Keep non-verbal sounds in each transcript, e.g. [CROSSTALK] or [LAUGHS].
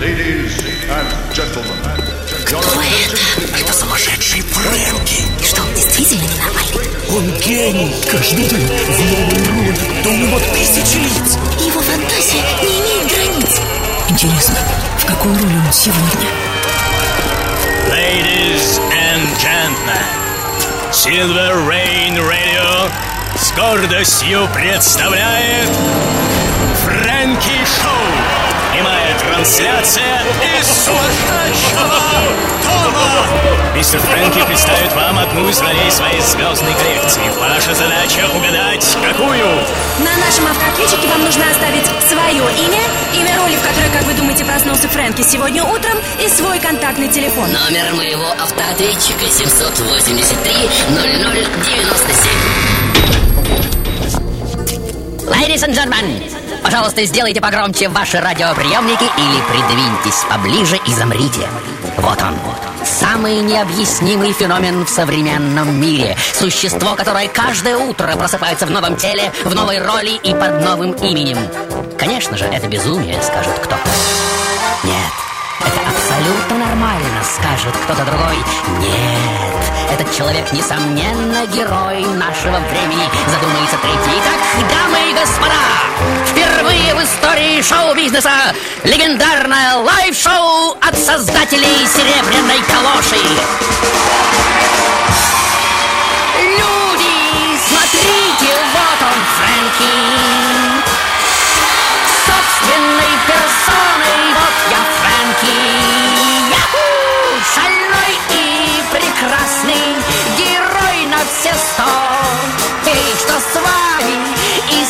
Ladies and gentlemen, Кто это? Это сумасшедший Фрэнки. И что, он действительно ненормальный? Он гений. Каждый день в новой роли. Да у него тысячи лиц. Его фантазия не имеет границ. Интересно, в какую роль он сегодня? Ladies and gentlemen, Silver Rain Radio с гордостью представляет Фрэнки Шоу. Прямая трансляция из сумасшедшего дома. Мистер Фрэнки представит вам одну из ролей своей звездной коллекции. Ваша задача угадать, какую. На нашем автоответчике вам нужно оставить свое имя, имя роли, в которой, как вы думаете, проснулся Фрэнки сегодня утром, и свой контактный телефон. Номер моего автоответчика 783 0097. Ladies and gentlemen, пожалуйста, сделайте погромче ваши радиоприемники или придвиньтесь поближе и замрите. Вот он, самый необъяснимый феномен в современном мире. Существо, которое каждое утро просыпается в новом теле, в новой роли и под новым именем. Конечно же, это безумие, скажет кто-то. Нет, это абсолютно нормально, скажет кто-то другой. Нет, этот человек, несомненно, герой нашего времени, задумается третий. Итак, дамы и господа, впервые в истории шоу-бизнеса легендарное live-шоу от создателей «Серебряной калоши». Люди, смотрите, вот он, Фрэнки. Прекрасный герой на все сто. Эй, что с вами и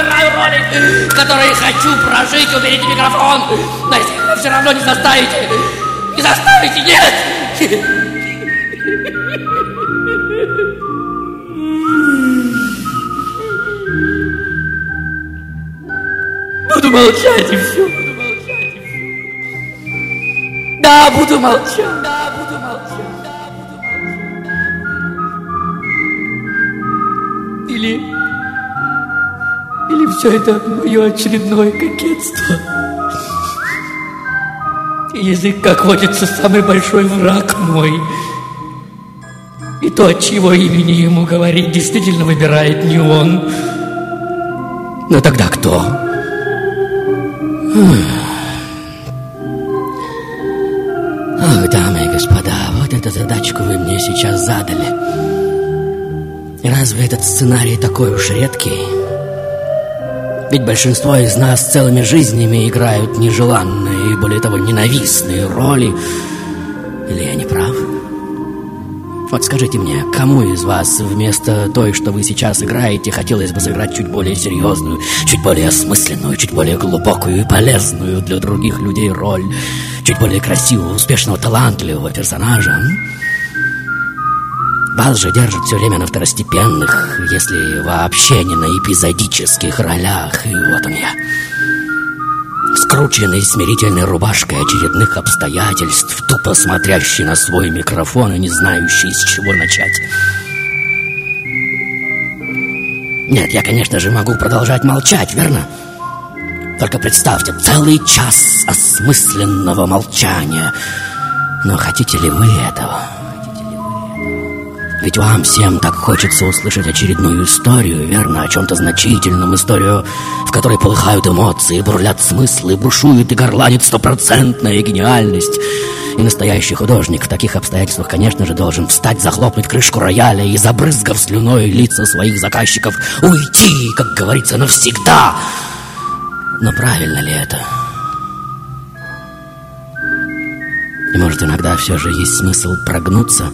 выбираю роли, которые хочу прожить! Уберите микрофон! Если вы все равно не заставите! Не заставите! Нет! Буду молчать и все. Да, буду молчать. Или... Или все это мое очередное кокетство. Язык, как водится, самый большой враг мой. И то, от чьего имени ему говорить, действительно выбирает не он. Но тогда кто? Ах, дамы и господа, вот эту задачку вы мне сейчас задали. Разве этот сценарий такой уж редкий? Ведь большинство из нас целыми жизнями играют нежеланные и, более того, ненавистные роли. Или я не прав? Вот скажите мне, кому из вас вместо той, что вы сейчас играете, хотелось бы сыграть чуть более серьезную, чуть более осмысленную, чуть более глубокую и полезную для других людей роль, чуть более красивого, успешного, талантливого персонажа? м? Вас же держат все время на второстепенных, если вообще не на эпизодических ролях, и вот он я. Скрученный смирительной рубашкой очередных обстоятельств, тупо смотрящий на свой микрофон и не знающий, с чего начать. Нет, я, конечно же, могу продолжать молчать, верно? Только представьте, целый час осмысленного молчания. Но хотите ли вы этого? Ведь вам всем так хочется услышать очередную историю, верно? О чем-то значительном, историю, в которой полыхают эмоции, бурлят смыслы, бушует и горланит стопроцентная гениальность. И настоящий художник в таких обстоятельствах, конечно же, должен встать, захлопнуть крышку рояля и, забрызгав слюной лица своих заказчиков, уйти, как говорится, навсегда. Но правильно ли это? И может иногда все же есть смысл прогнуться,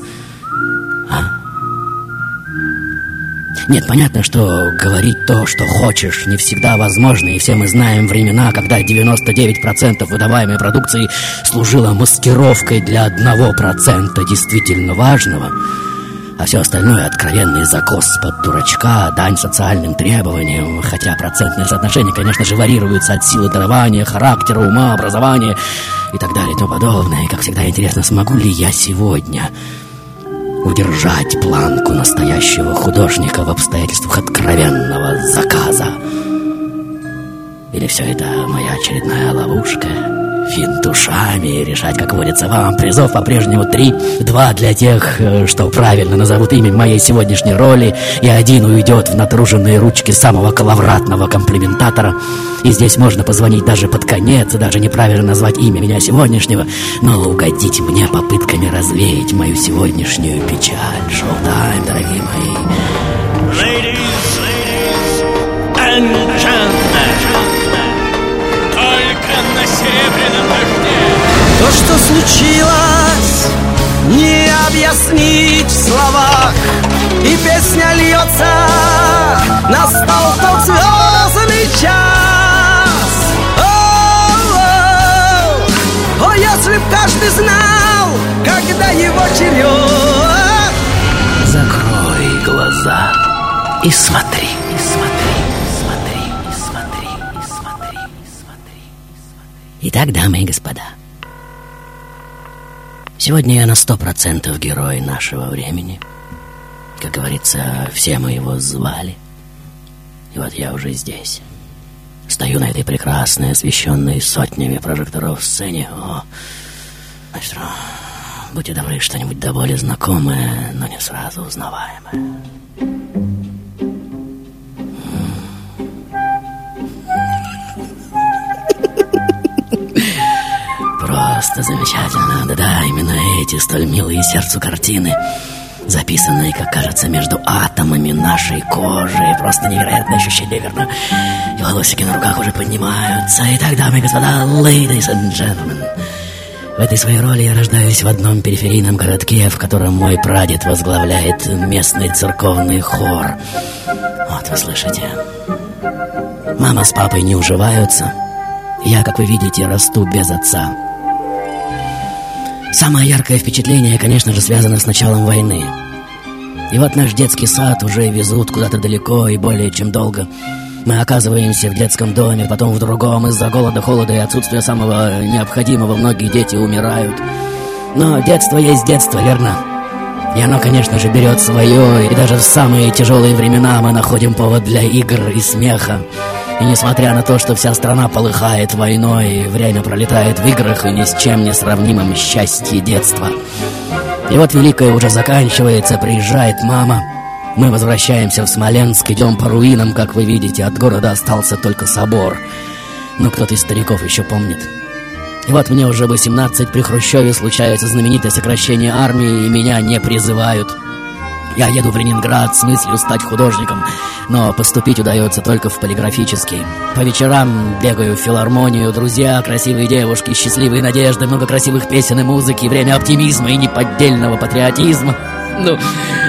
Нет, понятно, что говорить то, что хочешь, не всегда возможно, и все мы знаем времена, когда 99% выдаваемой продукции служила маскировкой для 1% действительно важного — а все остальное — откровенный закос под дурачка, дань социальным требованиям, хотя процентные соотношения, конечно же, варьируются от силы дарования, характера, ума, образования и так далее и тому подобное. И, как всегда, интересно, смогу ли я сегодня удержать планку настоящего художника в обстоятельствах откровенного заказа? Или все это моя очередная ловушка? Финт ушами решать, как водится вам. Призов по-прежнему три. Два для тех, э, что правильно назовут имя моей сегодняшней роли, и один уйдет в натруженные ручки самого коловратного комплиментатора. И здесь можно позвонить даже под конец, даже неправильно назвать имя меня сегодняшнего, но угодить мне попытками развеять мою сегодняшнюю печаль. Шоу-тайм, дорогие мои. Ladies, ladies and То, что случилось, не объяснить в словах. И песня льется, настал тот звездный час. О, о, о, если б каждый знал, когда его черед. Закрой глаза и смотри, и смотри. Итак, дамы и господа, сегодня я на сто процентов герой нашего времени. Как говорится, все мы его звали. И вот я уже здесь. Стою на этой прекрасной, освещенной сотнями прожекторов сцене. О, мастер, будьте добры, что-нибудь до боли знакомое, но не сразу узнаваемое. Просто замечательно. Да-да, именно эти столь милые сердцу картины, записанные, как кажется, между атомами нашей кожи. Просто невероятное ощущение, верно? И волосики на руках уже поднимаются. Итак, дамы и господа, ladies and gentlemen, в этой своей роли я рождаюсь в одном периферийном городке, в котором мой прадед возглавляет местный церковный хор. Вот вы слышите. Мама с папой не уживаются. Я, как вы видите, расту без отца. Самое яркое впечатление, конечно же, связано с началом войны. И вот наш детский сад уже везут куда-то далеко и более чем долго. Мы оказываемся в детском доме, потом в другом. Из-за голода, холода и отсутствия самого необходимого многие дети умирают. Но детство есть детство, верно? И оно, конечно же, берет свое, и даже в самые тяжелые времена мы находим повод для игр и смеха. И несмотря на то, что вся страна полыхает войной, время пролетает в играх и ни с чем не сравнимом счастье детства. И вот Великое уже заканчивается, приезжает мама. Мы возвращаемся в Смоленск, идем по руинам, как вы видите, от города остался только собор. Но кто-то из стариков еще помнит. И вот мне уже 18 при Хрущеве случается знаменитое сокращение армии, и меня не призывают. Я еду в Ленинград с мыслью стать художником, но поступить удается только в полиграфический. По вечерам бегаю в филармонию, друзья, красивые девушки, счастливые надежды, много красивых песен и музыки, время оптимизма и неподдельного патриотизма. Ну,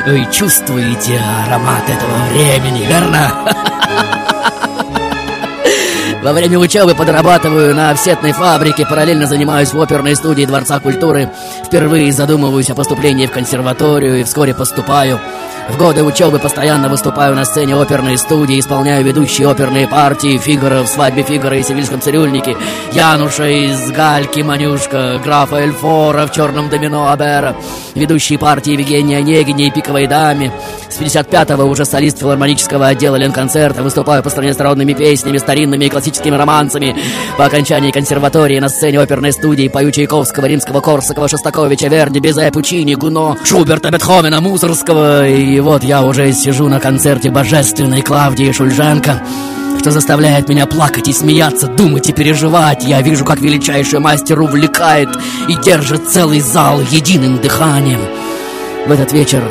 вы чувствуете аромат этого времени, верно? [LAUGHS] Во время учебы подрабатываю на офсетной фабрике, параллельно занимаюсь в оперной студии Дворца культуры. Впервые задумываюсь о поступлении в консерваторию и вскоре поступаю. В годы учебы постоянно выступаю на сцене оперной студии, исполняю ведущие оперные партии Фигара в «Свадьбе Фигара» и «Севильском цирюльнике», Януша из «Гальки», «Манюшка», графа Эльфора в «Черном домино» Абера, ведущие партии Евгения Онегине и «Пиковой даме». С 55-го уже солист филармонического отдела Ленконцерта, выступаю по стране с народными песнями, старинными и классическими романсами. По окончании консерватории на сцене оперной студии пою Чайковского, Римского, Корсакова, Шостаковича, Верди, Безе, Пучини, Гуно, Шуберта, Бетховена, Мусорского. И вот я уже сижу на концерте божественной Клавдии Шульженко что заставляет меня плакать и смеяться, думать и переживать. Я вижу, как величайший мастер увлекает и держит целый зал единым дыханием. В этот вечер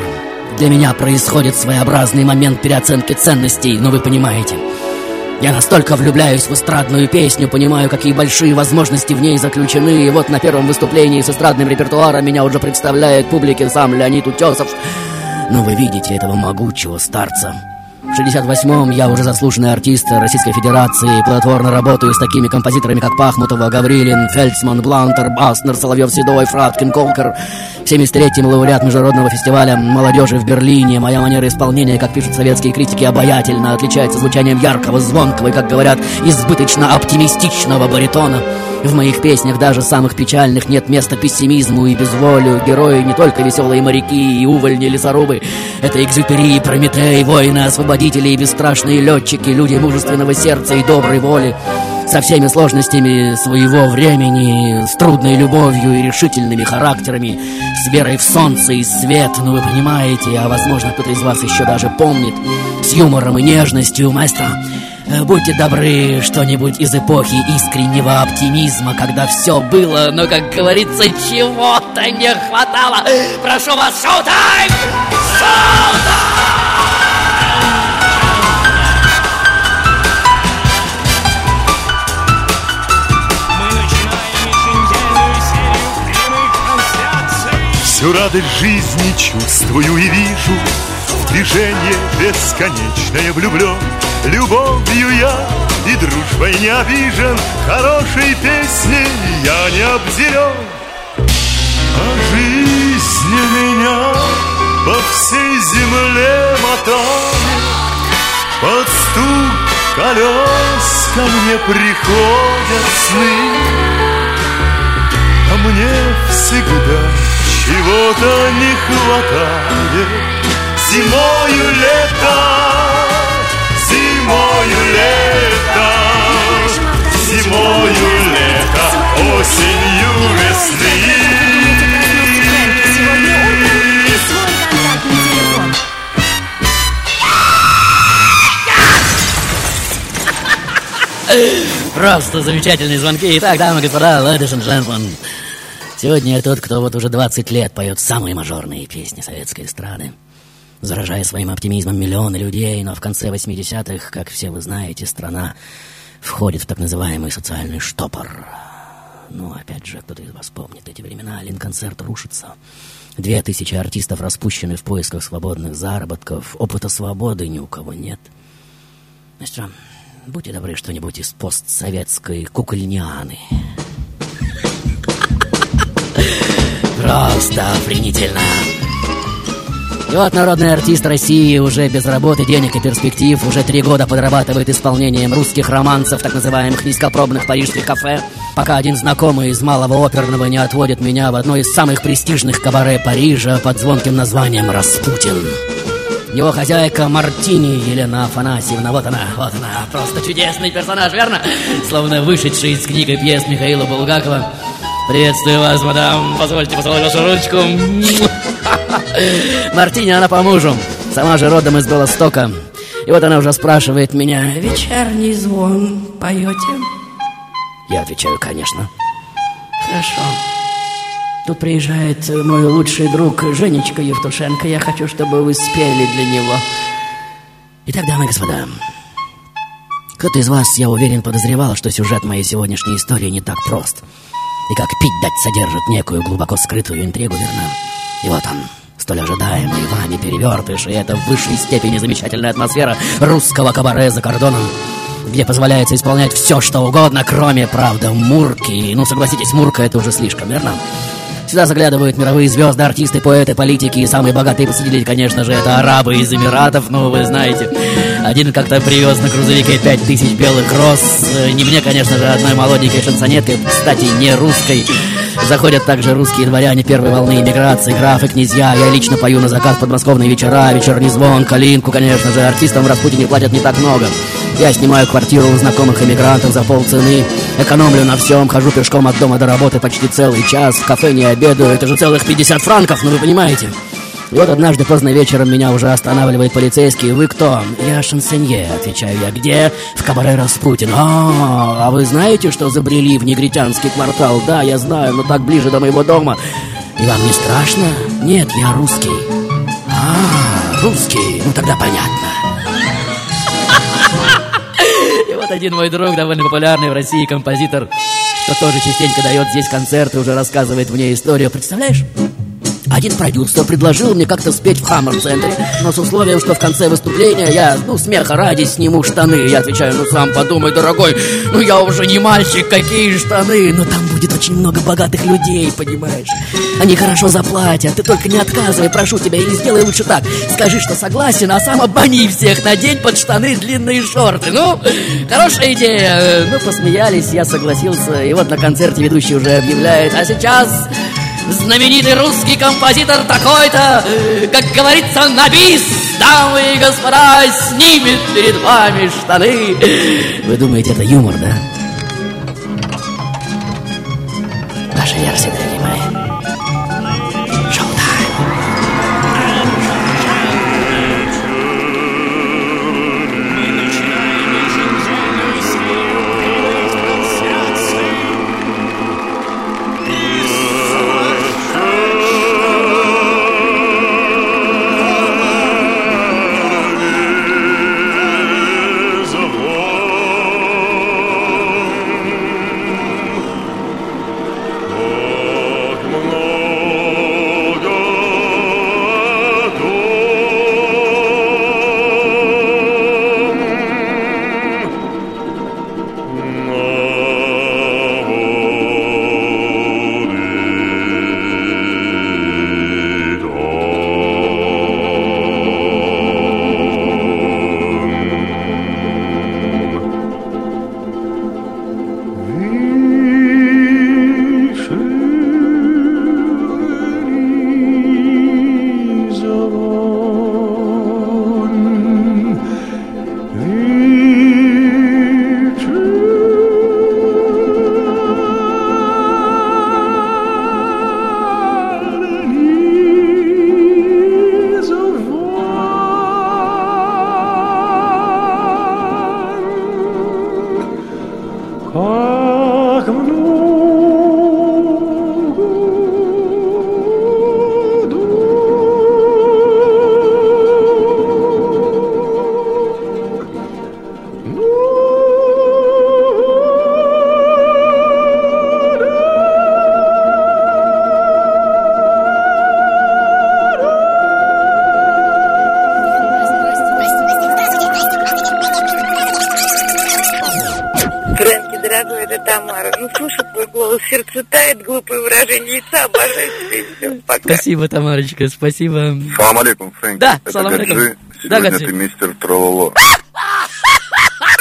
для меня происходит своеобразный момент переоценки ценностей, но вы понимаете. Я настолько влюбляюсь в эстрадную песню, понимаю, какие большие возможности в ней заключены, и вот на первом выступлении с эстрадным репертуаром меня уже представляет публике сам Леонид Утесов. Но вы видите этого могучего старца. В 68-м я уже заслуженный артист Российской Федерации, плодотворно работаю с такими композиторами, как Пахмутова, Гаврилин, Фельдсман, Блантер, Баснер, Соловьев, Седой, Фраткин, Колкер. В 73-м лауреат Международного фестиваля молодежи в Берлине. Моя манера исполнения, как пишут советские критики, обаятельно отличается звучанием яркого, звонкого и, как говорят, избыточно оптимистичного баритона. В моих песнях, даже самых печальных, нет места пессимизму и безволию. Герои не только веселые моряки и увольни лесорубы. Это экзюпери, Прометей, воины-освободители и бесстрашные летчики, люди мужественного сердца и доброй воли. Со всеми сложностями своего времени, с трудной любовью и решительными характерами, с верой в солнце и свет, ну вы понимаете, а возможно кто-то из вас еще даже помнит, с юмором и нежностью, маэстро. Э, Будьте добры, что-нибудь из эпохи искреннего оптимизма, когда все было, но, как говорится, чего-то не хватало. Прошу вас, шоу-тайм! Трансляций. Всю радость жизни чувствую и вижу В движение бесконечное влюблен Любовью я дружбой не обижен Хорошей песней я не обделен. А жизнь меня по всей земле мотает. Под стук колес ко мне приходят сны. А мне всегда чего-то не хватает. Зимою лето, зимою лето Зимою лето, осенью весны. Просто замечательные звонки. Итак, дамы и господа, ladies and gentlemen. Сегодня я тот, кто вот уже 20 лет поет самые мажорные песни советской эстрады. Заражая своим оптимизмом миллионы людей, но в конце 80-х, как все вы знаете, страна входит в так называемый социальный штопор. Ну, опять же, кто-то из вас помнит эти времена, Линконцерт рушится. Две тысячи артистов распущены в поисках свободных заработков. Опыта свободы ни у кого нет. Мастер, будьте добры что-нибудь из постсоветской кукольнианы. Просто охренительно. И вот народный артист России уже без работы, денег и перспектив уже три года подрабатывает исполнением русских романсов, так называемых низкопробных парижских кафе, пока один знакомый из малого оперного не отводит меня в одно из самых престижных кабаре Парижа под звонким названием «Распутин». Его хозяйка Мартини Елена Афанасьевна, вот она, вот она, просто чудесный персонаж, верно? Словно вышедший из книги пьес Михаила Булгакова. Приветствую вас, мадам, позвольте поцеловать вашу ручку. [LAUGHS] Мартини, она по мужу, сама же родом из Белостока. И вот она уже спрашивает меня, вечерний звон поете? Я отвечаю, конечно. Хорошо. Тут приезжает мой лучший друг Женечка Евтушенко. Я хочу, чтобы вы спели для него. Итак, дамы и господа, кто-то из вас, я уверен, подозревал, что сюжет моей сегодняшней истории не так прост. И как пить дать содержит некую глубоко скрытую интригу, верно? И вот он, столь ожидаемый вами перевертыш, и это в высшей степени замечательная атмосфера русского кабаре за кордоном где позволяется исполнять все, что угодно, кроме, правда, Мурки. Ну, согласитесь, Мурка это уже слишком, верно? Сюда заглядывают мировые звезды, артисты, поэты, политики. И самые богатые посетители, конечно же, это арабы из Эмиратов. Ну, вы знаете. Один как-то привез на грузовике пять тысяч белых роз. Не мне, конечно же, одной молоденькой шансонеткой, кстати, не русской. Заходят также русские дворяне первой волны иммиграции, графы, князья. Я лично пою на заказ подмосковные вечера, вечерний звон, калинку, конечно же. Артистам в Распутине платят не так много. Я снимаю квартиру у знакомых иммигрантов за полцены. Экономлю на всем, хожу пешком от дома до работы почти целый час. В кафе не обедаю, это же целых 50 франков, ну вы понимаете. И вот однажды поздно вечером меня уже останавливает полицейский. «Вы кто?» «Я шансонье», — отвечаю я. «Где?» «В кабаре Распутин». «А, а вы знаете, что забрели в негритянский квартал?» «Да, я знаю, но так ближе до моего дома». «И вам не страшно?» «Нет, я русский». «А, русский, ну тогда понятно». И вот один мой друг, довольно популярный в России композитор, что тоже частенько дает здесь концерты, уже рассказывает мне историю. Представляешь? Один продюсер предложил мне как-то спеть в Хаммер-центре, но с условием, что в конце выступления я, ну, смеха ради сниму штаны. Я отвечаю, ну, сам подумай, дорогой, ну, я уже не мальчик, какие штаны? Но там будет очень много богатых людей, понимаешь? Они хорошо заплатят, ты только не отказывай, прошу тебя, или сделай лучше так. Скажи, что согласен, а сам обмани всех, надень под штаны длинные шорты. Ну, хорошая идея. Ну, посмеялись, я согласился, и вот на концерте ведущий уже объявляет, а сейчас знаменитый русский композитор такой-то, как говорится, на бис, дамы и господа, снимет перед вами штаны. Вы думаете, это юмор, да? Ваша версия, дорогие мои. Спасибо, Тамарочка, спасибо. Салам алейкум, Фрэнк. Да, Это салам алейкум. Гаджи. Да, Сегодня Гаджи. ты мистер Трололо.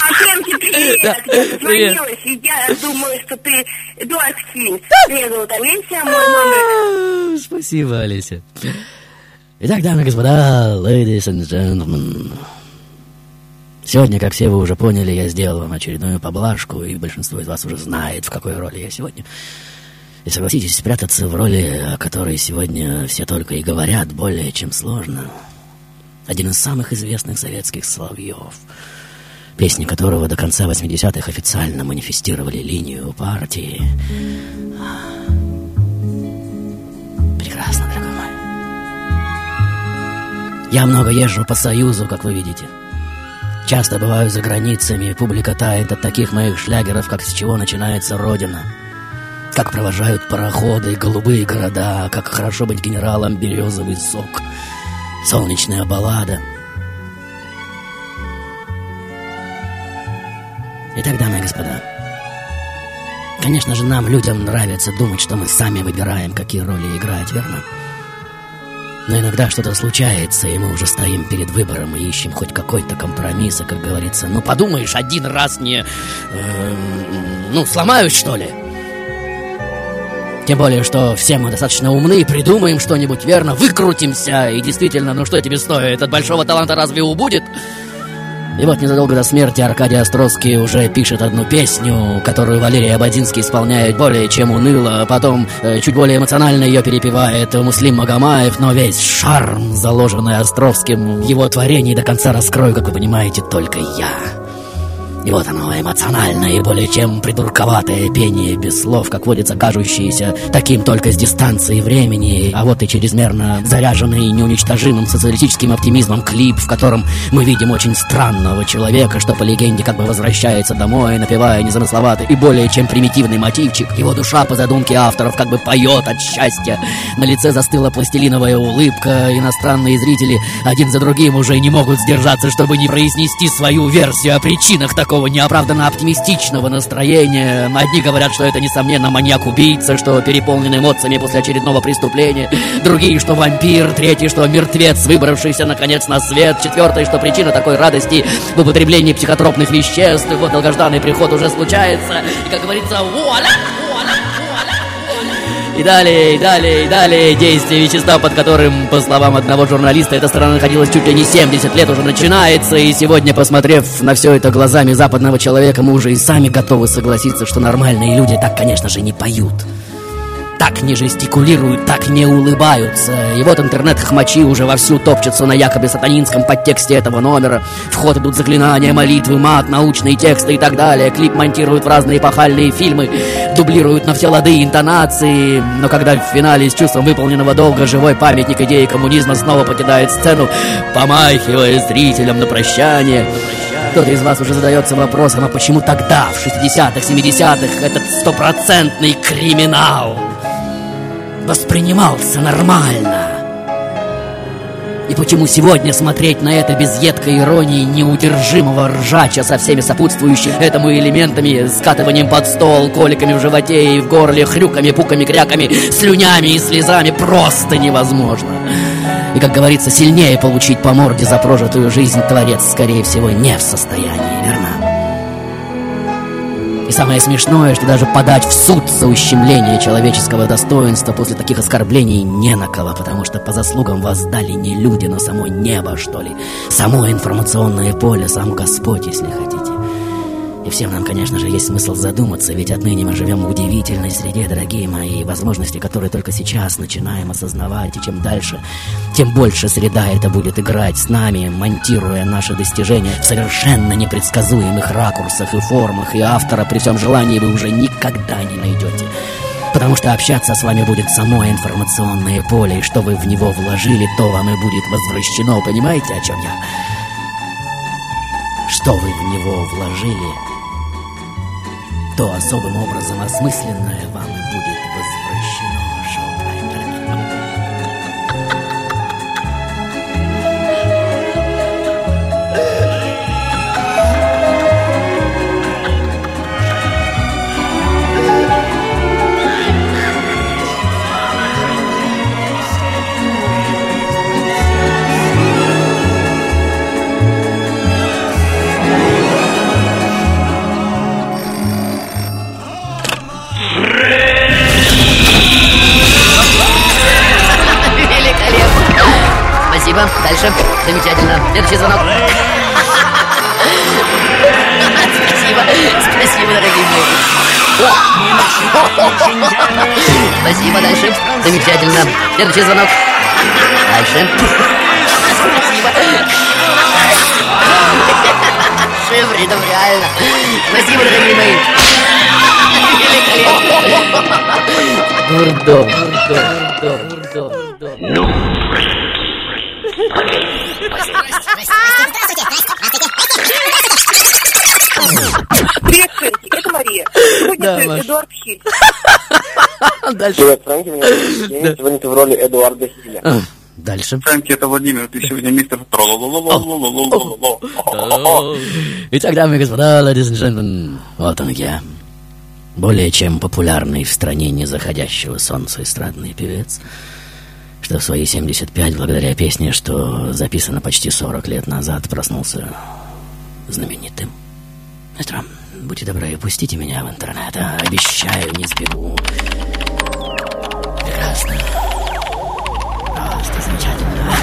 Фрэнки, привет! Да, Я привет. дозвонилась, и я думаю, что ты Эдуард Хинс. Привет, зовут Олеся, мой номер... Спасибо, Олеся. Итак, дамы и господа, ladies and gentlemen. Сегодня, как все вы уже поняли, я сделал вам очередную поблажку, и большинство из вас уже знает, в какой роли я сегодня. И согласитесь, спрятаться в роли, о которой сегодня все только и говорят, более чем сложно. Один из самых известных советских соловьев, песни которого до конца 80-х официально манифестировали линию партии. Прекрасно, дорогой мой. Я много езжу по Союзу, как вы видите. Часто бываю за границами, публика тает от таких моих шлягеров, как «С чего начинается Родина». Как провожают пароходы, голубые города, как хорошо быть генералом, березовый сок, солнечная баллада. Итак, дамы и господа, конечно же, нам, людям, нравится думать, что мы сами выбираем, какие роли играть, верно? Но иногда что-то случается, и мы уже стоим перед выбором и ищем хоть какой-то компромисс, как говорится, ну подумаешь, один раз не... эм, ну, сломаюсь, что ли? Тем более, что все мы достаточно умны, придумаем что-нибудь верно, выкрутимся, и действительно, ну что тебе стоит, от большого таланта разве убудет? И вот незадолго до смерти Аркадий Островский уже пишет одну песню, которую Валерий Абадинский исполняет более чем уныло, а потом э, чуть более эмоционально ее перепевает Муслим Магомаев, но весь шарм, заложенный Островским в его творении, до конца раскрою, как вы понимаете, только я. И вот оно, эмоциональное и более чем придурковатое пение без слов, как водится, кажущееся таким только с дистанции времени, а вот и чрезмерно заряженный неуничтожимым социалистическим оптимизмом клип, в котором мы видим очень странного человека, что по легенде как бы возвращается домой, напевая незамысловатый и более чем примитивный мотивчик. Его душа по задумке авторов как бы поет от счастья. На лице застыла пластилиновая улыбка, иностранные зрители один за другим уже не могут сдержаться, чтобы не произнести свою версию о причинах такого неоправданно оптимистичного настроения. Одни говорят, что это, несомненно, маньяк-убийца, что переполнен эмоциями после очередного преступления. Другие, что вампир. Третьи, что мертвец, выбравшийся, наконец, на свет. Четвертый, что причина такой радости в употреблении психотропных веществ. И вот долгожданный приход уже случается. И, как говорится, вуаля! И далее, и далее, и далее действие вещества, под которым, по словам одного журналиста, эта страна находилась чуть ли не 70 лет уже начинается. И сегодня, посмотрев на все это глазами западного человека, мы уже и сами готовы согласиться, что нормальные люди так, конечно же, не поют. Так не жестикулируют, так не улыбаются. И вот интернет-хмачи уже вовсю топчутся на якобы сатанинском подтексте этого номера. В ход идут заклинания, молитвы, мат, научные тексты и так далее. Клип монтируют в разные эпохальные фильмы, дублируют на все лады интонации. Но когда в финале с чувством выполненного долга живой памятник идеи коммунизма снова покидает сцену, помахивая зрителям на прощание, кто-то из вас уже задается вопросом, а почему тогда, в 60-х, 70-х, этот стопроцентный криминал воспринимался нормально? И почему сегодня смотреть на это без едкой иронии неудержимого ржача со всеми сопутствующими этому элементами, скатыванием под стол, коликами в животе и в горле, хрюками, пуками, кряками, слюнями и слезами просто невозможно? И, как говорится, сильнее получить по морде за прожитую жизнь Творец, скорее всего, не в состоянии? И самое смешное, что даже подать в суд за ущемление человеческого достоинства после таких оскорблений не на кого, потому что по заслугам вас дали не люди, но само небо, что ли. Само информационное поле, сам Господь, если хотите. И всем нам, конечно же, есть смысл задуматься, ведь отныне мы живем в удивительной среде, дорогие мои, возможности, которые только сейчас начинаем осознавать, и чем дальше, тем больше среда это будет играть с нами, монтируя наши достижения в совершенно непредсказуемых ракурсах и формах, и автора при всем желании вы уже никогда не найдете. Потому что общаться с вами будет само информационное поле, и что вы в него вложили, то вам и будет возвращено, понимаете, о чем я? Что вы в него вложили, то особым образом осмысленное вам и будет Замечательно. Следующий звонок. Спасибо. Спасибо, дорогие мои. Спасибо. Дальше. Замечательно. Следующий звонок. Дальше. Спасибо. Шифридов, реально. Спасибо, дорогие мои. Великолепно. Дурдом. Дурдом. Дурдом. Дурдом. Привет, это Мария. Сегодня да, ты Маш. Эдуард Хиль. [LAUGHS] Дальше. Привет, Фрэнки, меня да. сегодня ты в роли Эдуарда Хиля. А, дальше. Фрэнки, это Владимир, ты сегодня мистер... Итак, дамы и господа, ladies and gentlemen, вот он я. Более чем популярный в стране незаходящего солнца эстрадный певец – что в свои 75, благодаря песне, что записано почти 40 лет назад, проснулся знаменитым. Мистер, будьте добры, пустите меня в интернет, а? обещаю, не сбегу. Прекрасно. Просто замечательно.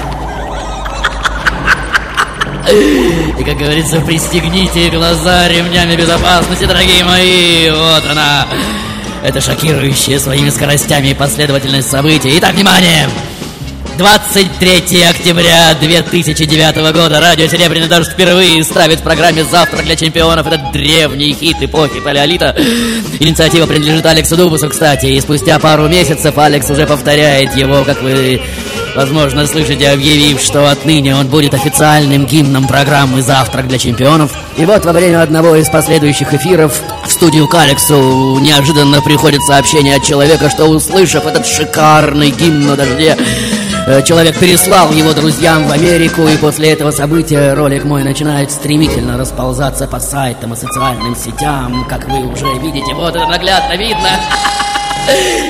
И, как говорится, пристегните глаза ремнями безопасности, дорогие мои. Вот она. Это шокирующая своими скоростями последовательность событий. Итак, внимание! 23 октября 2009 года радио «Серебряный дождь» впервые ставит в программе «Завтрак для чемпионов» этот древний хит эпохи палеолита. Инициатива принадлежит Алексу Дубусу, кстати, и спустя пару месяцев Алекс уже повторяет его, как вы, возможно, слышите, объявив, что отныне он будет официальным гимном программы «Завтрак для чемпионов». И вот во время одного из последующих эфиров в студию к Алексу неожиданно приходит сообщение от человека, что, услышав этот шикарный гимн на дожде, Человек переслал его друзьям в Америку, и после этого события ролик мой начинает стремительно расползаться по сайтам и социальным сетям, как вы уже видите. Вот это наглядно видно.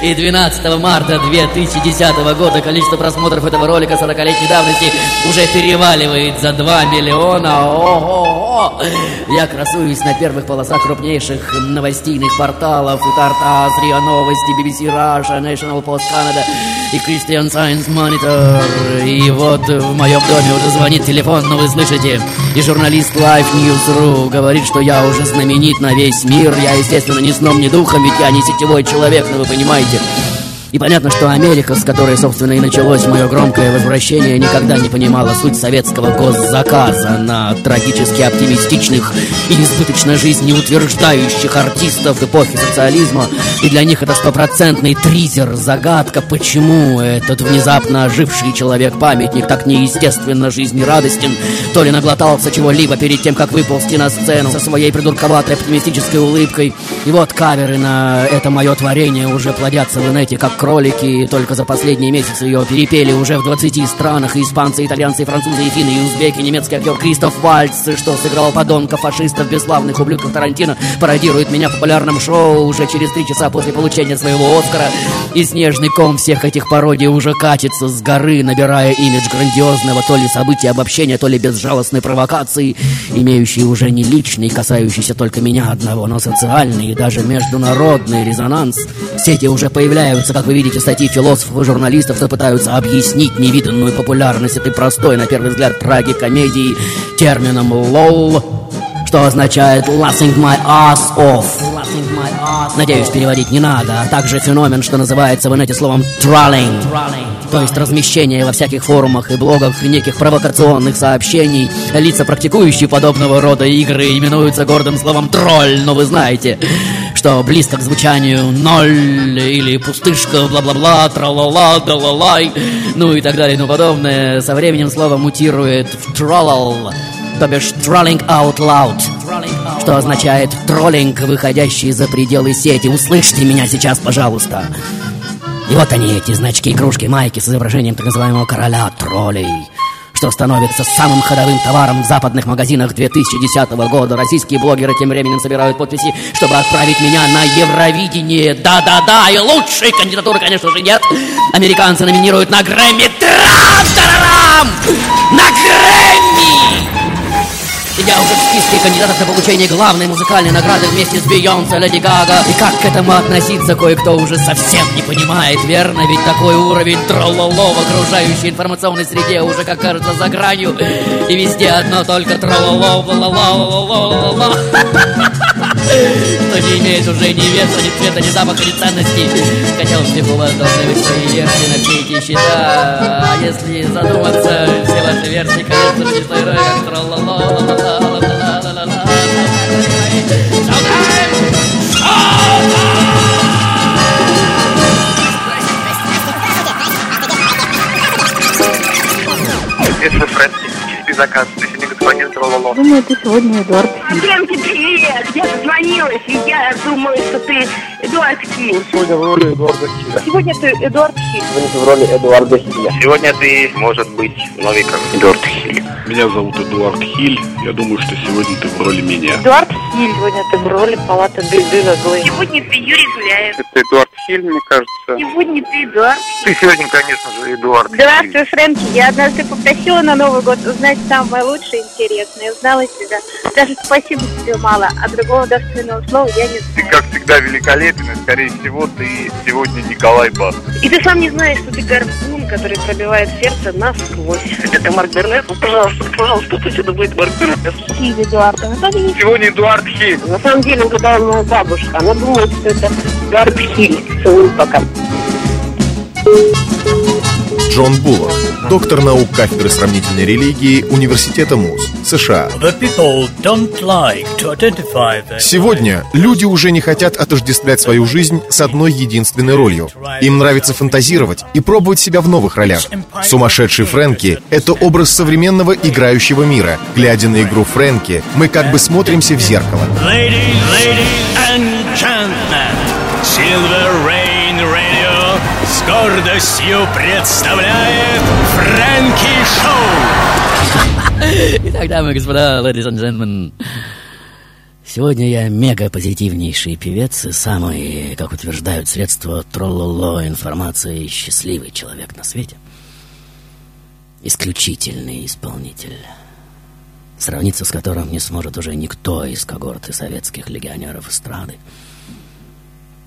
И 12 марта 2010 года количество просмотров этого ролика 40-летней давности уже переваливает за 2 миллиона. Ого! Я красуюсь на первых полосах крупнейших новостейных порталов. Это РТАС, РИА Новости, BBC Russia, National Post Canada и Christian Science Monitor. И вот в моем доме уже звонит телефон, но вы слышите. И журналист Life News.ru говорит, что я уже знаменит на весь мир. Я, естественно, ни сном, ни духом, ведь я не сетевой человек, но вы понимаете. И понятно, что Америка, с которой, собственно, и началось мое громкое возвращение, никогда не понимала суть советского госзаказа на трагически оптимистичных и избыточно жизнеутверждающих артистов эпохи социализма. И для них это стопроцентный тризер, загадка, почему этот внезапно оживший человек-памятник так неестественно жизнерадостен, то ли наглотался чего-либо перед тем, как выползти на сцену со своей придурковатой оптимистической улыбкой. И вот каверы на это мое творение уже плодятся в инете, как кролики. Только за последние месяцы ее перепели уже в 20 странах. Испанцы, итальянцы, французы, и финны, и узбеки, немецкий актер Кристоф Вальц, что сыграл подонка фашистов, бесславных ублюдков Тарантино, пародирует меня в популярном шоу уже через три часа после получения своего Оскара. И снежный ком всех этих пародий уже катится с горы, набирая имидж грандиозного то ли события обобщения, то ли безжалостной провокации, имеющей уже не личный, касающийся только меня одного, но социальный и даже международный резонанс. Сети уже появляются, как вы видите, статьи философов и журналистов, что пытаются объяснить невиданную популярность этой простой, на первый взгляд, трагикомедии термином «лол», что означает «laughing my ass off». Надеюсь, переводить не надо, а также феномен, что называется в инете словом «trolling», то есть размещение во всяких форумах и блогах неких провокационных сообщений. Лица, практикующие подобного рода игры, именуются гордым словом «тролль», но вы знаете, что близко к звучанию «ноль» или «пустышка», бла-бла-бла, тра-ла-ла, да-ла-лай, ну и так далее и тому подобное, со временем слово мутирует в «троллал», то бишь «trolling out loud», что означает «троллинг, выходящий за пределы сети». Услышьте меня сейчас, пожалуйста. И вот они, эти значки, игрушки, майки с изображением так называемого короля троллей что становится самым ходовым товаром в западных магазинах 2010 года. Российские блогеры тем временем собирают подписи, чтобы отправить меня на Евровидение. Да-да-да, и лучшей кандидатуры, конечно же, нет. Американцы номинируют на Грэмми. Трам-тарарам! На Грэмми! Я уже в списке кандидатов на получение главной музыкальной награды вместе с Бейонсе, Леди Гага. И как к этому относиться, кое-кто уже совсем не понимает, верно? Ведь такой уровень троллоло в окружающей информационной среде уже, как кажется, за гранью. И везде одно только троллоло, ла Что не имеет уже ни веса, ни цвета, ни запаха, ни ценностей. Хотя у всех у вас должны быть свои версии на все эти счета. А если задуматься, все ваши версии, конечно не иное, как троллоло, заказ. Сегодня господин Трололо. Думаю, ты сегодня Эдуард Хиль. Фрэнки, привет! Я дозвонилась, и я думаю, что ты Эдуард Хиль. Сегодня в роли Эдуарда Хиля. Сегодня ты Эдуард Хиль. Сегодня ты в роли Эдуарда Хиля. Сегодня ты, может быть, Новиков Эдуард Хиль. Меня зовут Эдуард Хиль. Я думаю, что сегодня ты в роли меня. Эдуард Хиль. Сегодня ты в роли палаты Бельды Гаглы. Сегодня ты Юрий Гуляев. Это Эдуард Хиль, мне кажется. Сегодня ты Эдуард. Ты сегодня, конечно же, Эдуард Здравствуй, Фрэнки. Я однажды попросила на Новый год узнать самое лучшее и интересное. Узнала тебя. Даже спасибо тебе мало, а другого достойного слова я не Ты, знаю. как всегда, великолепен, и, скорее всего, ты сегодня Николай Бас. И ты сам не знаешь, что ты горбун, который пробивает сердце насквозь. Это Марк Бернет. Ну, пожалуйста, пожалуйста, пусть это будет Марк Бернет. Хиль, Эдуард Анатольевич. Сегодня Эдуард Хиль. На самом деле, когда моя бабушка, она думает, что это Хиль. Целую пока. Джон Буллок, доктор наук кафедры сравнительной религии Университета МУЗ, США. Сегодня люди уже не хотят отождествлять свою жизнь с одной единственной ролью. Им нравится фантазировать и пробовать себя в новых ролях. Сумасшедший Фрэнки — это образ современного играющего мира. Глядя на игру Фрэнки, мы как бы смотримся в зеркало. Ladies, ladies and gentlemen, Silver с гордостью представляет Фрэнки Шоу! Итак, дамы и господа, ladies and gentlemen, сегодня я мега-позитивнейший певец и самый, как утверждают средства троллоло информации, счастливый человек на свете. Исключительный исполнитель, сравниться с которым не сможет уже никто из когорты советских легионеров эстрады.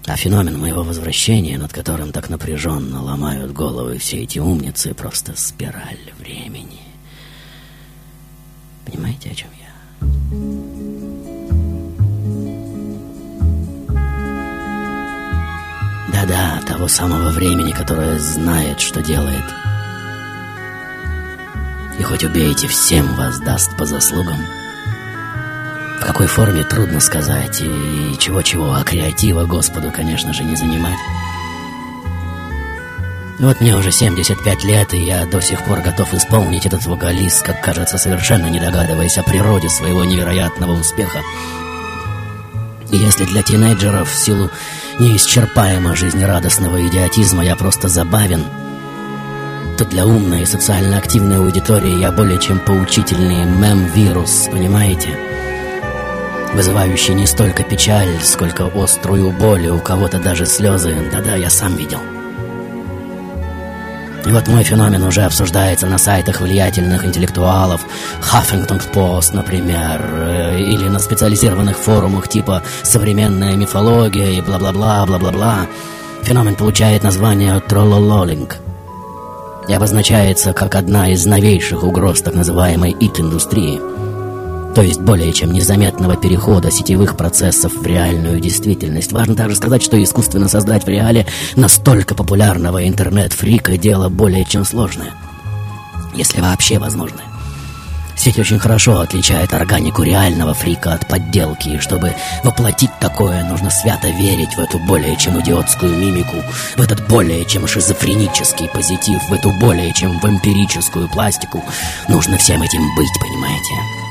А феномен моего возвращения, над которым так напряженно ломают головы все эти умницы, просто спираль времени. Понимаете, о чем я? Да-да, того самого времени, которое знает, что делает. И хоть убейте, всем вас даст по заслугам. В какой форме, трудно сказать. И чего-чего, а креатива Господу, конечно же, не занимать. Вот мне уже 75 лет, и я до сих пор готов исполнить этот вокалист, как кажется, совершенно не догадываясь о природе своего невероятного успеха. И если для тинейджеров в силу неисчерпаемо жизнерадостного идиотизма я просто забавен, то для умной и социально активной аудитории я более чем поучительный мем-вирус, понимаете? Вызывающий не столько печаль, сколько острую боль, и у кого-то даже слезы. Да-да, я сам видел. И вот мой феномен уже обсуждается на сайтах влиятельных интеллектуалов, Huffington Post, например, э, или на специализированных форумах типа «Современная мифология» и бла-бла-бла, бла-бла-бла. Феномен получает название «троллололинг» и обозначается как одна из новейших угроз так называемой ит-индустрии – то есть более чем незаметного перехода сетевых процессов в реальную действительность. Важно также сказать, что искусственно создать в реале настолько популярного интернет-фрика дело более чем сложное. Если вообще возможно. Сеть очень хорошо отличает органику реального фрика от подделки, и чтобы воплотить такое, нужно свято верить в эту более чем идиотскую мимику, в этот более чем шизофренический позитив, в эту более чем вампирическую пластику. Нужно всем этим быть, понимаете?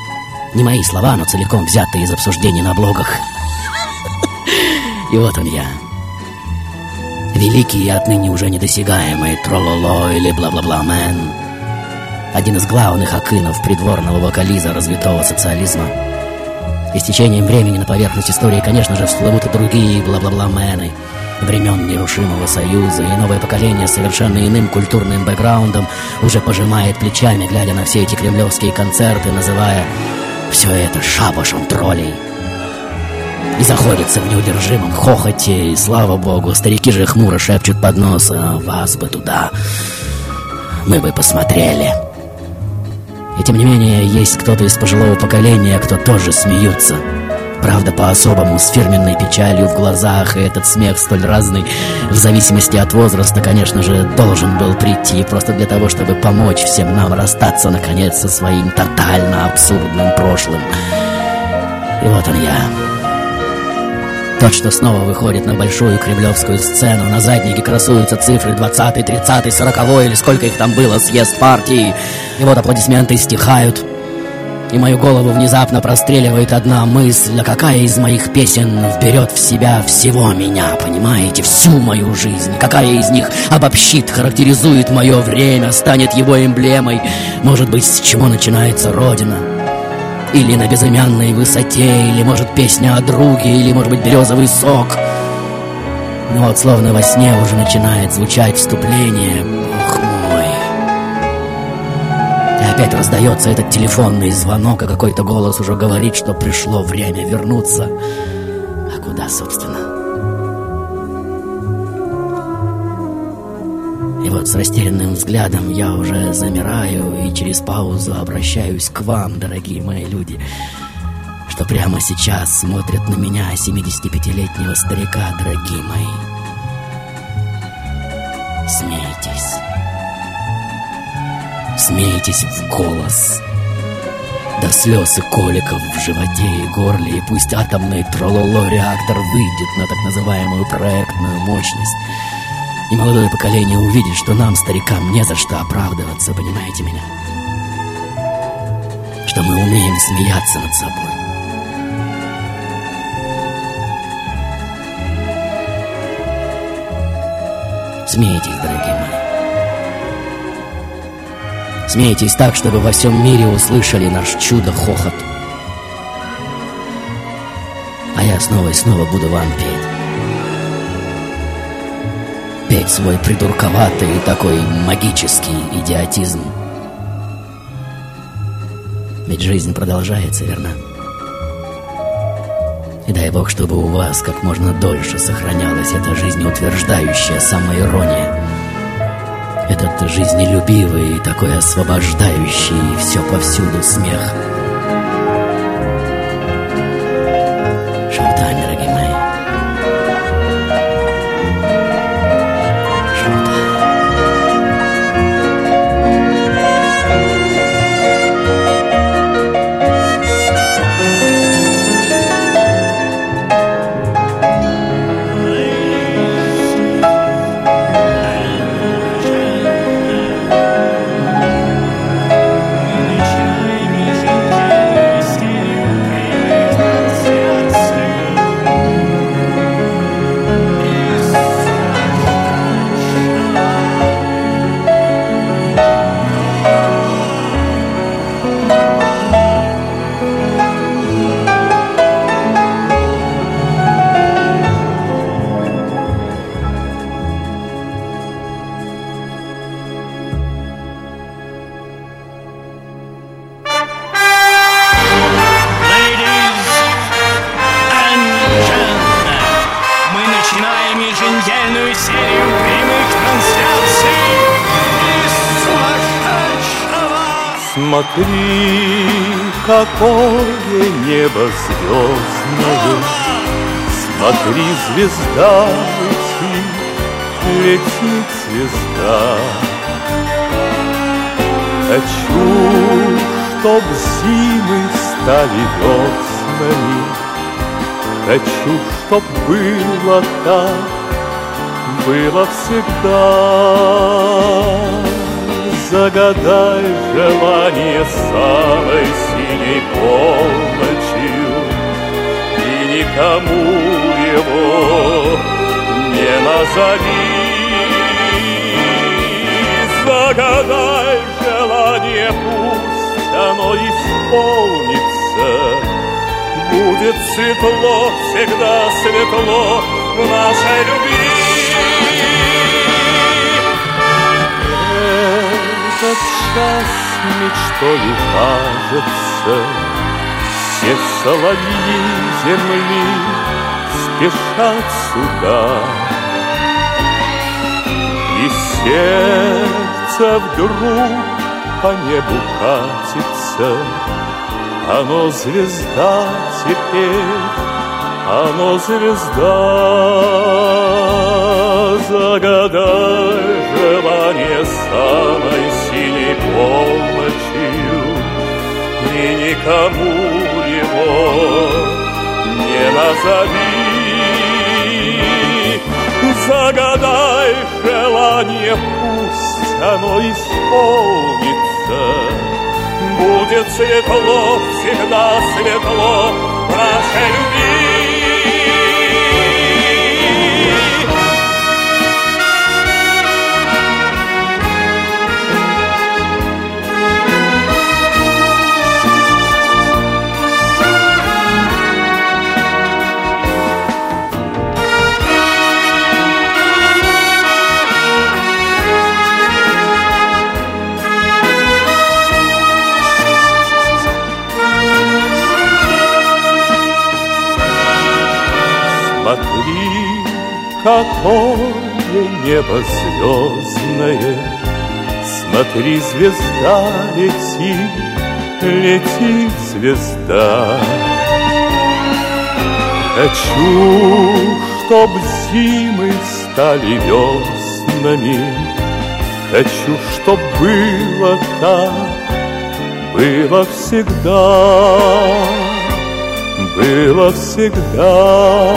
Не мои слова, но целиком взятые из обсуждений на блогах. И вот он я. Великий и отныне уже недосягаемый Трололо или Бла-Бла-Бла-Мэн. Один из главных акынов придворного вокализа развитого социализма. И с течением времени на поверхность истории, конечно же, всплывут и другие Бла-Бла-Бла-Мэны времен нерушимого союза, и новое поколение с совершенно иным культурным бэкграундом уже пожимает плечами, глядя на все эти кремлевские концерты, называя все это шабашем троллей. И заходится в неудержимом хохоте, и, слава богу, старики же хмуро шепчут под нос, а вас бы туда, мы бы посмотрели. И тем не менее, есть кто-то из пожилого поколения, кто тоже смеются. Правда, по-особому, с фирменной печалью в глазах, и этот смех столь разный, в зависимости от возраста, конечно же, должен был прийти просто для того, чтобы помочь всем нам расстаться, наконец, со своим тотально абсурдным прошлым. И вот он я. Тот, что снова выходит на большую кремлевскую сцену, на заднике красуются цифры 20, 30, 40 или сколько их там было, съезд партии. И вот аплодисменты стихают, и мою голову внезапно простреливает одна мысль, а какая из моих песен вберет в себя всего меня, понимаете, всю мою жизнь, какая из них обобщит, характеризует мое время, станет его эмблемой, может быть, с чего начинается Родина, или на безымянной высоте, или, может, песня о друге, или, может быть, березовый сок. Но вот словно во сне уже начинает звучать вступление, опять раздается этот телефонный звонок, а какой-то голос уже говорит, что пришло время вернуться. А куда, собственно? И вот с растерянным взглядом я уже замираю и через паузу обращаюсь к вам, дорогие мои люди, что прямо сейчас смотрят на меня 75-летнего старика, дорогие мои. Смейтесь. Смейтесь в голос До слез и коликов в животе и горле И пусть атомный трололо реактор выйдет На так называемую проектную мощность И молодое поколение увидит, что нам, старикам, не за что оправдываться Понимаете меня? Что мы умеем смеяться над собой Смейтесь, дорогие мои. Смейтесь так, чтобы во всем мире услышали наш чудо-хохот. А я снова и снова буду вам петь. Петь свой придурковатый такой магический идиотизм. Ведь жизнь продолжается, верно? И дай Бог, чтобы у вас как можно дольше сохранялась эта жизнеутверждающая самоирония. Этот жизнелюбивый и такой освобождающий все повсюду смех. Смотри, какое небо звездное. Смотри, звезда летит, летит звезда. Хочу, чтоб зимы стали веснами. Хочу, чтоб было так, было всегда Загадай желание самой синей полночью. И никому его не назови. Загадай желание, пусть оно исполнится. Будет светло, всегда светло в нашей любви Этот час мечтою кажется Все соловьи земли спешат сюда. И сердце вдруг по небу катится. Оно звезда теперь, оно звезда Загадай Никому его не назови. Загадай желание, пусть оно исполнится. Будет светло, всегда светло в любви какое небо звездное. Смотри, звезда летит, летит звезда. Хочу, чтоб зимы стали веснами. Хочу, чтоб было так, было всегда, было всегда,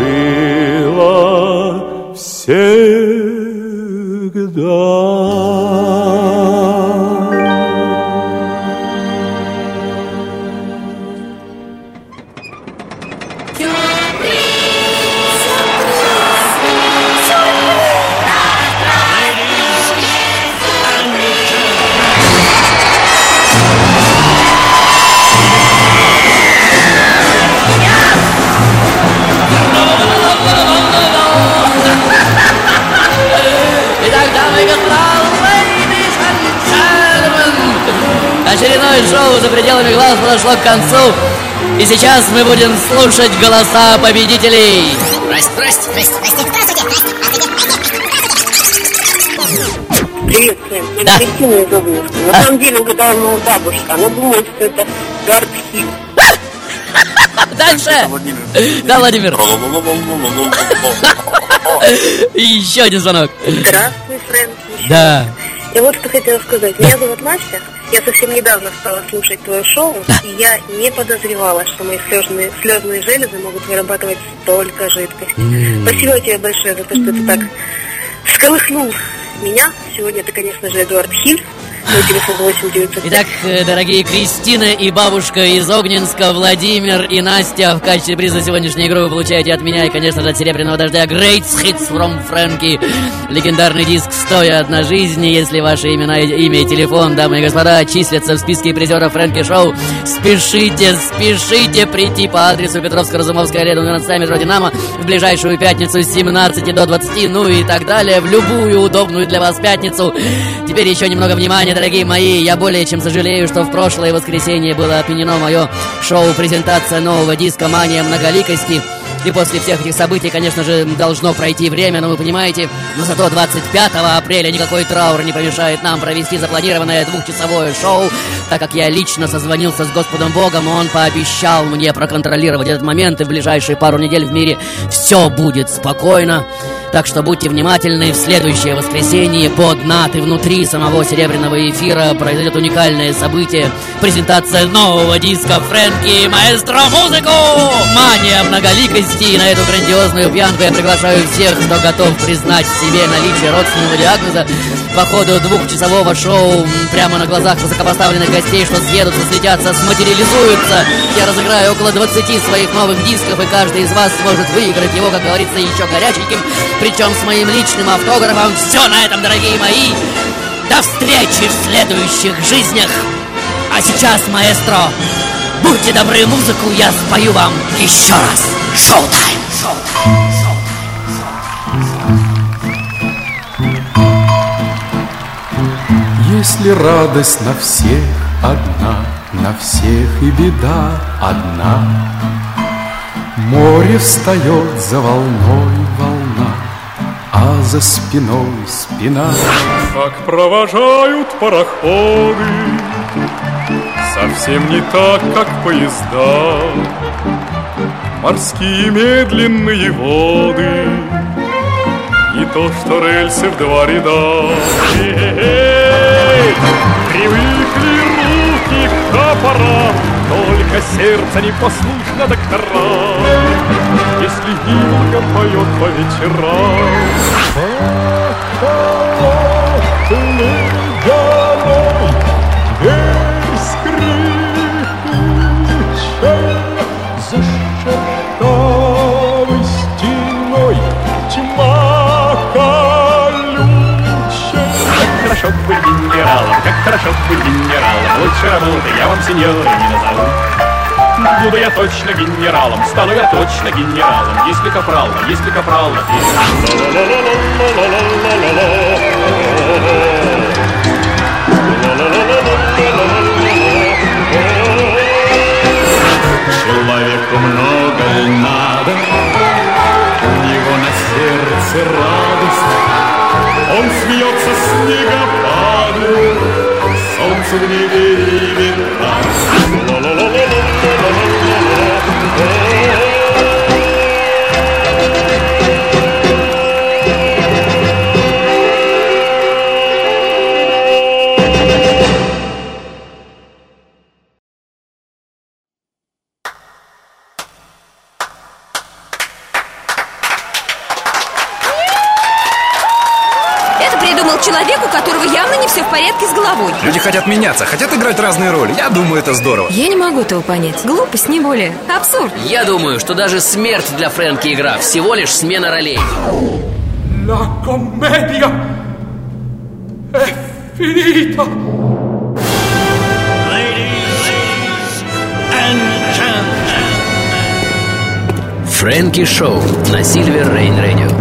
было всегда. Очередное шоу за пределами глаз подошло к концу. И сейчас мы будем слушать голоса победителей. Здрасте, здрасте, здрасте, здрасте. Привет, Сэм. Это Кристина из Обнинска. На самом деле угадала моя бабушка. Она думает, что это Дарт Хит. [LAUGHS] Дальше. Да, Владимир. И [LAUGHS] еще один звонок. Здравствуй, Фрэнки. Да. Я вот что хотела сказать. Меня зовут Настя. Я совсем недавно стала слушать твое шоу, и я не подозревала, что мои слезные, слезные железы могут вырабатывать столько жидкости. М. Спасибо тебе большое за то, что ты так всколыхнул меня. Сегодня это, конечно же, Эдуард Хиль. Мой телефон 8900. Итак, э, дорогие Кристина и бабушка из Огненска, Владимир и Настя, в качестве приза сегодняшней игры вы получаете от меня и, конечно же, от Серебряного Дождя Great Hits from Frankie. Легендарный диск «Стоя одна жизнь». Если ваши имена, имя и телефон, дамы и господа, числятся в списке призеров Фрэнки Шоу, спешите, спешите прийти по адресу Петровско-Разумовская, рядом 12 метро «Динамо» в ближайшую пятницу с 17 до 20, ну и так далее, в любую удобную для вас пятницу. Теперь еще немного внимания, дорогие мои. Я более чем сожалею, что в прошлое воскресенье было отменено мое шоу-презентация нового диска «Мания многоликости». И после всех этих событий, конечно же, должно пройти время, но вы понимаете, но зато 25 апреля никакой траур не помешает нам провести запланированное двухчасовое шоу, так как я лично созвонился с Господом Богом, и Он пообещал мне проконтролировать этот момент, и в ближайшие пару недель в мире все будет спокойно. Так что будьте внимательны, в следующее воскресенье под над и внутри самого серебряного эфира произойдет уникальное событие. Презентация нового диска Фрэнки Маэстро Музыку! Мания многоликости! И на эту грандиозную пьянку я приглашаю всех, кто готов признать себе наличие родственного диагноза по ходу двухчасового шоу прямо на глазах высокопоставленных гостей, что съедутся, слетятся, сматериализуются. Я разыграю около 20 своих новых дисков, и каждый из вас сможет выиграть его, как говорится, еще горяченьким, причем с моим личным автографом. Все на этом, дорогие мои! До встречи в следующих жизнях! А сейчас, маэстро, будьте добры, музыку я спою вам еще раз. Шоу-тайм! Если радость на всех одна, на всех и беда одна, Море встает за волной волна, а за спиной спина. Как провожают пароходы Совсем не так, как поезда. Морские медленные воды Не то, что рельсы в два ряда. Эй, Привыкли руки к топорам Только сердце не послушно докторам Если Иволга поет по вечерам генералом, как хорошо быть генералом. Лучше работы я вам, сеньоры, не назову. Буду я точно генералом, стану я точно генералом. Если капрала, если капрала Человеку много надо, у него на сердце радость. Он смеется снегопаду, солнцу в небе и меняться, хотят играть разные роли. Я думаю, это здорово. Я не могу этого понять. Глупость, не более. Абсурд. Я думаю, что даже смерть для Фрэнки игра. Всего лишь смена ролей. La commedia è finita. Фрэнки Шоу на Сильвер Рейн Радио